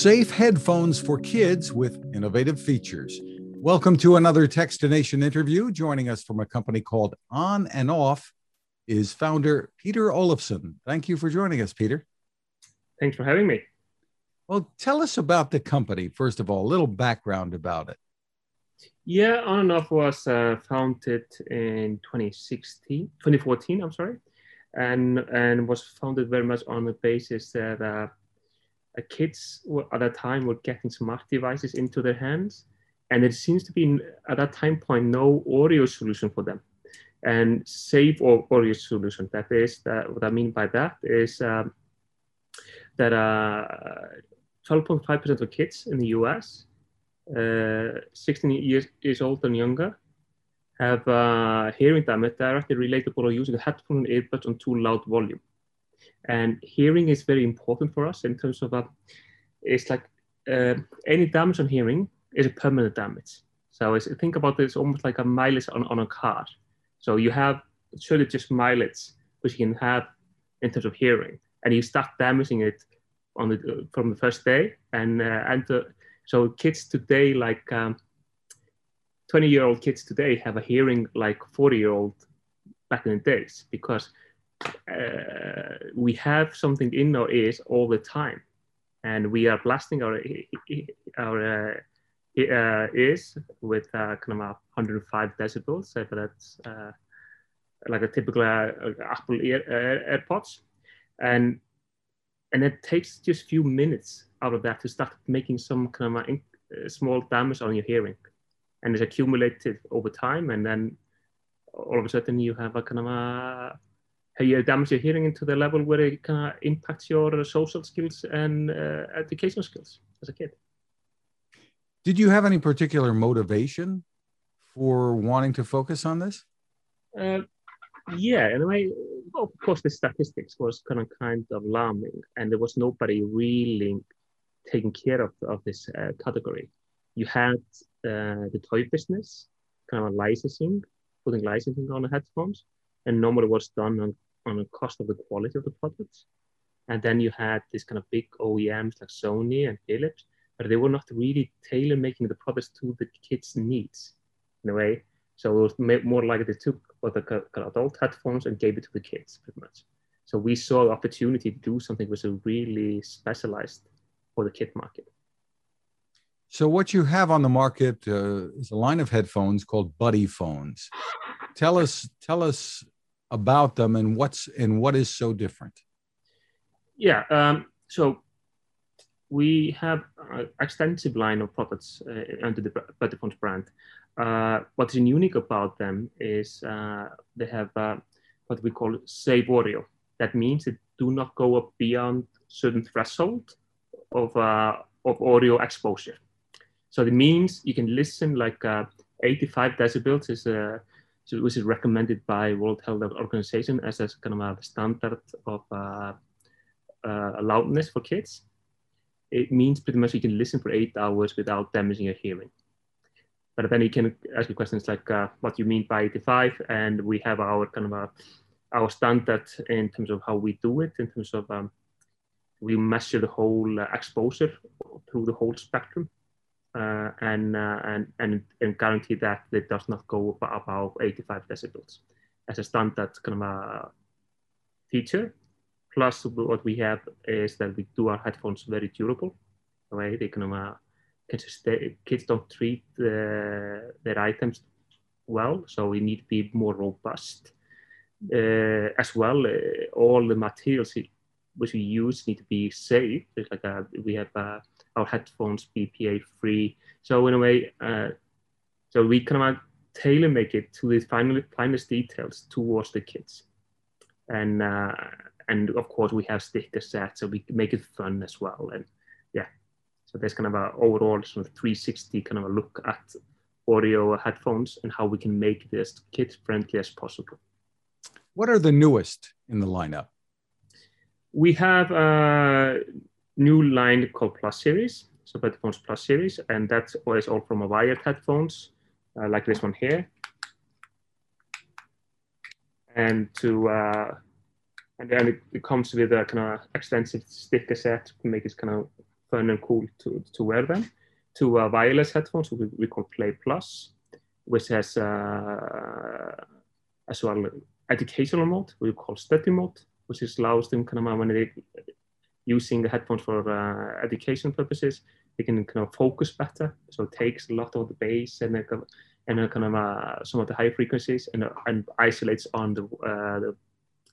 Safe headphones for kids with innovative features. Welcome to another Techstination interview. Joining us from a company called ONANOFF is founder Petur Olafsson. Thank you for joining us, Peter. Thanks for having me. Well, tell us about the company, first of all, a little background about it. Yeah, ONANOFF was uh, founded in 2016, 2014, I'm sorry, and, and was founded very much on the basis that uh, kids at that time were getting smart devices into their hands. And there seems to be, at that time point, no audio solution for them. And safe or audio solution, that is, that, what I mean by that is um, that 12.5% uh, of kids in the US, uh, 16 years, old and younger, have uh, hearing damage directly relatable to using headphone and earbuds on too loud volume. And hearing is very important for us in terms of, uh, it's like uh, any damage on hearing is a permanent damage. So think about this almost like a mileage on, on a car. So you have surely just mileage, which you can have in terms of hearing, and you start damaging it on the, from the first day. And, uh, and the, so kids today, like um, 20 year old kids today have a hearing like 40 year old back in the days because uh, we have something in our ears all the time, and we are blasting our our uh, uh, ears with uh, kind of 105 decibels. So that's uh, like a typical uh, Apple ear, AirPods, and and it takes just a few minutes out of that to start making some kind of small damage on your hearing, and it's accumulated over time, and then all of a sudden you have a kind of a you damage your hearing into the level where it kind of impacts your social skills and uh, educational skills as a kid. Did you have any particular motivation for wanting to focus on this? Uh, yeah, in a way, of course, the statistics was kind of kind of alarming, and there was nobody really taking care of, of this uh, category. You had uh, the toy business, kind of licensing, putting licensing on the headphones, and normally was done on on the cost of the quality of the products. And then you had these kind of big OEMs like Sony and Philips, but they were not really tailor making the products to the kids' needs in a way. So it was more like they took what the adult headphones and gave it to the kids pretty much. So we saw the opportunity to do something which was really specialized for the kid market. So what you have on the market uh, is a line of headphones called BuddyPhones. Tell us, tell us about them and what's and what is so different? Yeah, um, so we have an extensive line of products uh, under the BuddyPhones brand. Uh, what is unique about them is uh, they have uh, what we call audio. That means they do not go up beyond certain threshold of, uh, of audio exposure. So it means you can listen like uh, 85 decibels is a which is recommended by World Health Organization as a kind of a standard of uh, uh, loudness for kids. It means pretty much you can listen for eight hours without damaging your hearing. But then you can ask you questions like uh, what you mean by 85, and we have our kind of a, our standard in terms of how we do it, in terms of um, we measure the whole uh, exposure through the whole spectrum uh, and, uh, and, and, and guarantee that it does not go above 85 decibels as a standard kind of a feature. Plus, what we have is that we do our headphones very durable. Right? They kind of uh, kids don't treat the, their items well, so we need to be more robust. Uh, as well, uh, all the materials which we use need to be safe. It's like a, we have a our headphones BPA free. So in a way, uh, so we kind of tailor make it to the final, finest details towards the kids. And, uh, and of course we have sticker sets, so we make it fun as well. And yeah, so there's kind of a overall sort of 360 kind of a look at audio headphones and how we can make this kid friendly as possible. What are the newest in the lineup? We have uh, new line called Plus Series, so Headphones Plus Series, and that's always all from a wired headphones, uh, like this one here. And to uh, and then it, it, comes with a kind of extensive sticker set to make it kind of fun and cool to, to wear them, to uh, wireless headphones, we, we call Play Plus, which has uh, as well educational mode, we call study mode, which is allows them kind of when they using the headphones for uh, education purposes, they can kind of focus better. So it takes a lot of the bass and then and kind of uh, some of the high frequencies and, uh, and isolates on the, the,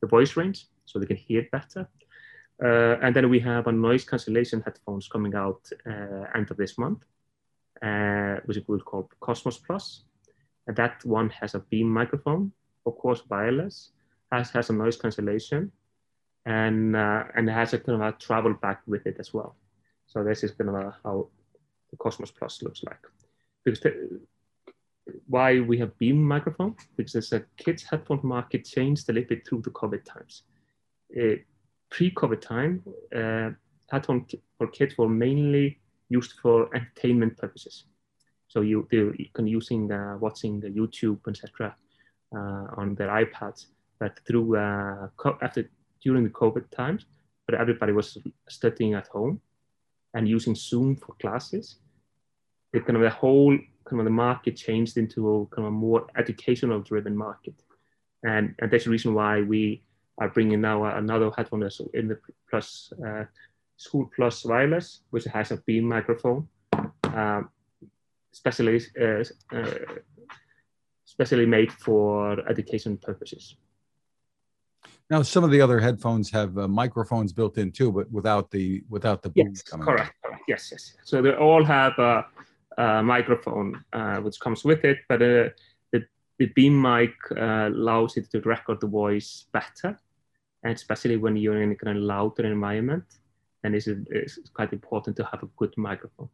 the voice range so they can hear better. Uh, and then we have a noise cancellation headphones coming out uh, end of this month, uh, which we will call Cosmos Plus. And that one has a beam microphone, of course wireless, has, has a noise cancellation, and uh, and has a kind of a travel back with it as well. So this is kind of a, how the Cosmos Plus looks like. Because why we have beam microphone because the kids headphone market changed a little bit through the COVID times. Pre-COVID time, uh, headphone for kids were mainly used for entertainment purposes. So you can using uh, watching the YouTube etc. Uh, on their iPads, but through uh, after during the COVID times, but everybody was studying at home and using Zoom for classes. It kind of the whole kind of the market changed into a kind of a more educational driven market. And, and that's the reason why we are bringing now another headphone in the plus uh, School Plus wireless, which has a beam microphone, um, specially, uh, uh, specially made for education purposes. Now, some of the other headphones have uh, microphones built in too, but without the without the yes, coming. Correct, correct. Yes, yes. So they all have a, a microphone uh, which comes with it, but uh, the the beam mic uh, allows it to record the voice better, and especially when you're in a kind of louder environment, then it's, it's quite important to have a good microphone.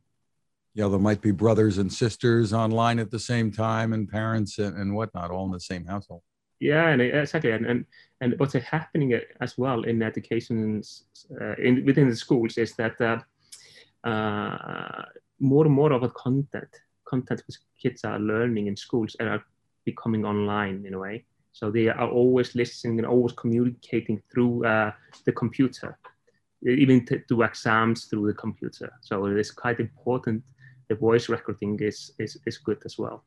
Yeah, there might be brothers and sisters online at the same time, and parents and, and whatnot, all in the same household. Yeah, and exactly, and and, and what's happening as well in education uh, in within the schools is that uh, uh, more and more of the content content which kids are learning in schools are becoming online in a way. So they are always listening and always communicating through uh, the computer, even to do exams through the computer. So it is quite important. The voice recording is is, is good as well.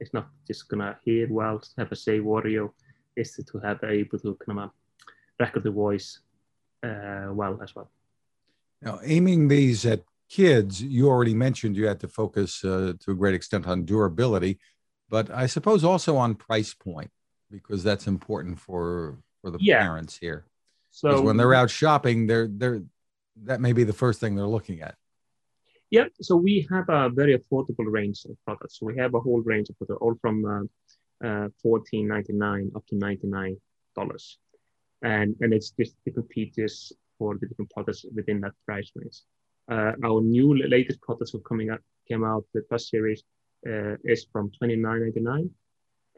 It's not just gonna hear well, have a say audio. It's to have able to kind of record the voice uh, well as well. Now, aiming these at kids, you already mentioned you had to focus uh, to a great extent on durability, but I suppose also on price point because that's important for for the yeah. parents here. So when they're out shopping, they're they're that may be the first thing they're looking at. Yeah, so we have a very affordable range of products. We have a whole range of products, all from uh, uh, fourteen ninety nine up to ninety nine dollars, and and it's just different features for the different products within that price range. Uh, our new latest products are coming up came out. The Plus series uh, is from twenty nine ninety nine.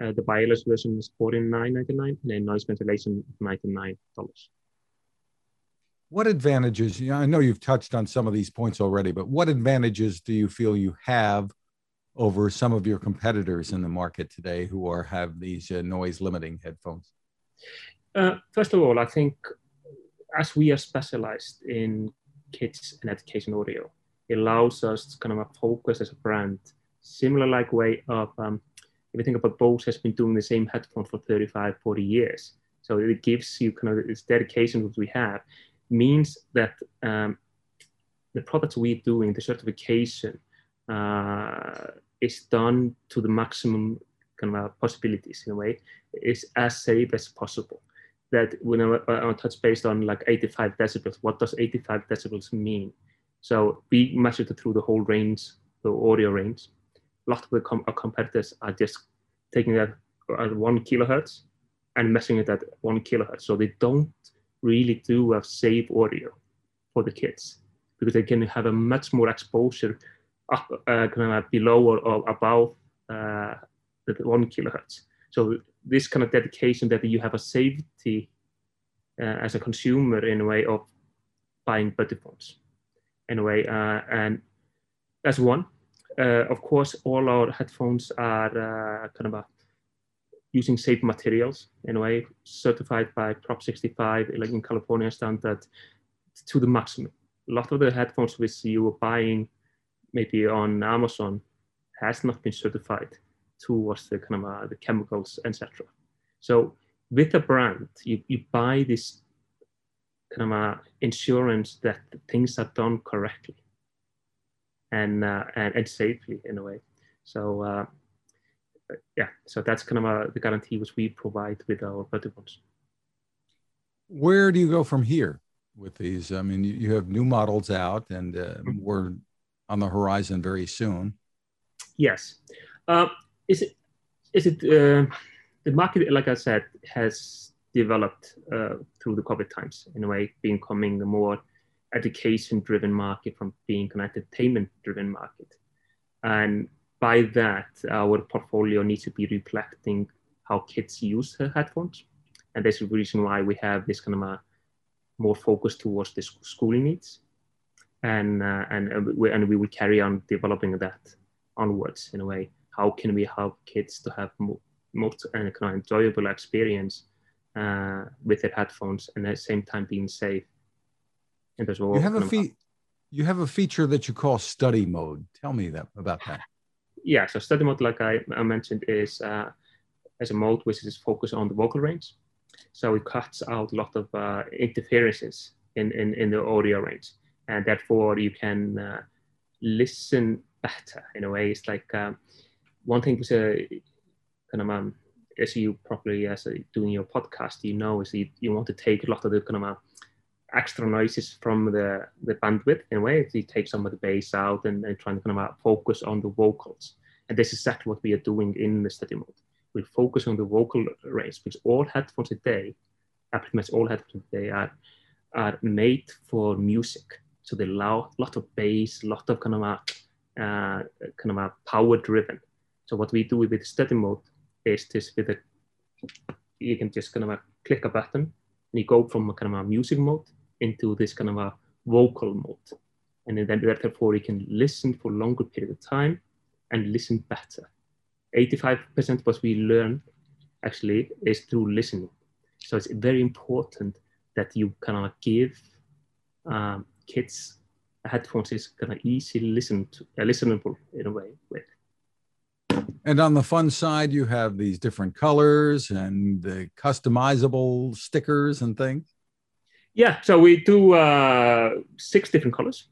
Uh, the wireless version is forty nine ninety nine, and then noise cancellation ninety nine dollars. What advantages, you know, I know you've touched on some of these points already, but what advantages do you feel you have over some of your competitors in the market today who are have these uh, noise limiting headphones? Uh, first of all, I think as we are specialized in kids and education audio, it allows us to kind of a focus as a brand, similar like way of, um, if you think about Bose has been doing the same headphone for 35, 40 years. So it gives you kind of this dedication that we have means that um, the products we're doing, the certification, uh, is done to the maximum kind of possibilities in a way, is as safe as possible. That when I, I touch based on like 85 decibels, what does 85 decibels mean? So we measured it through the whole range, the audio range. A lot of the com- competitors are just taking that at one kilohertz and measuring it at one kilohertz. So they don't really do a safe audio for the kids because they can have a much more exposure up uh, kind of below or, or above uh, the one kilohertz. So this kind of dedication that you have a safety uh, as a consumer in a way of buying BuddyPhones in a way, uh, and that's one. Uh, of course, all our headphones are uh, kind of using safe materials in a way, certified by Prop 65, like in California standard, to the maximum. a lot of the headphones which you were buying maybe on Amazon has not been certified towards the kind of uh, the chemicals, etc. So with a brand, you, you buy this kind of uh, insurance that things are done correctly and, uh, and, and safely in a way. So uh, yeah, so that's kind of uh, the guarantee which we provide with our protocols. Where do you go from here with these? I mean, you have new models out, and uh, mm-hmm. we're on the horizon very soon. Yes, uh, is it is it uh, the market? Like I said, has developed uh, through the COVID times in a way, becoming a more education-driven market from being an entertainment-driven market, and by that, our portfolio needs to be reflecting how kids use headphones. And that's the reason why we have this kind of a more focus towards the schooling needs. And, uh, and, we, and we will carry on developing that onwards in a way. How can we help kids to have more, most uh, kind of enjoyable experience uh, with their headphones and at the same time being safe? And there's you have a fe- you have a feature that you call study mode. Tell me that about that yeah, so study mode, like I, I mentioned, is uh, as a mode which is focused on the vocal range. So it cuts out a lot of uh, interferences in, in, in the audio range. And therefore you can uh, listen better in a way. It's like um, one thing was a kind of, um, as you probably as a, doing your podcast, you know, is you, you want to take a lot of the kind of uh, extra noises from the, the bandwidth in a way. You take some of the bass out and, and trying to kind of uh, focus on the vocals. And this is exactly what we are doing in the study mode. We focus on the vocal range because all headphones today, pretty much all headphones today are, are made for music. So they allow a lot of bass, a lot of kind of a, uh, kind of a power driven. So what we do with study mode is this with a, you can just kind of a click a button and you go from a kind of a music mode into this kind of a vocal mode. And then therefore you can listen for longer period of time and listen better. 85% of what we learn actually is through listening. So it's very important that you kind of give um, kids headphones is kind of easy listen to, uh, listenable in a way with. And on the fun side, you have these different colors and the customizable stickers and things. Yeah, so we do uh, six different colors.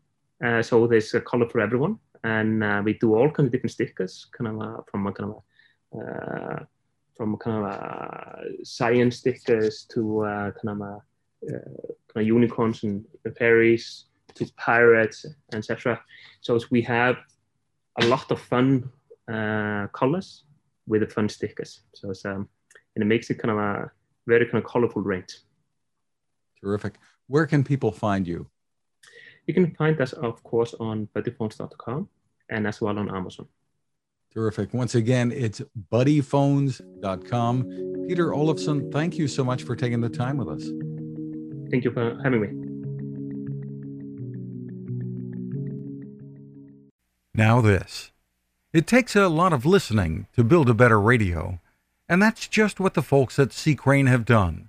Uh, so there's a color for everyone and uh, we do all kinds of different stickers, kind of uh, from a kind of uh, from kind of a science stickers to uh, kind of uh, kind of unicorns and fairies to pirates, etc. So we have a lot of fun uh, colors with the fun stickers. So um, and it makes it kind of a very kind of colorful range. Terrific. Where can people find you? You can find us, of course, on buddyphones.com and as well on Amazon. Terrific. Once again, it's buddyphones.com. Petur Olafsson, thank you so much for taking the time with us. Thank you for having me. Now, this. It takes a lot of listening to build a better radio, and that's just what the folks at C. Crane have done.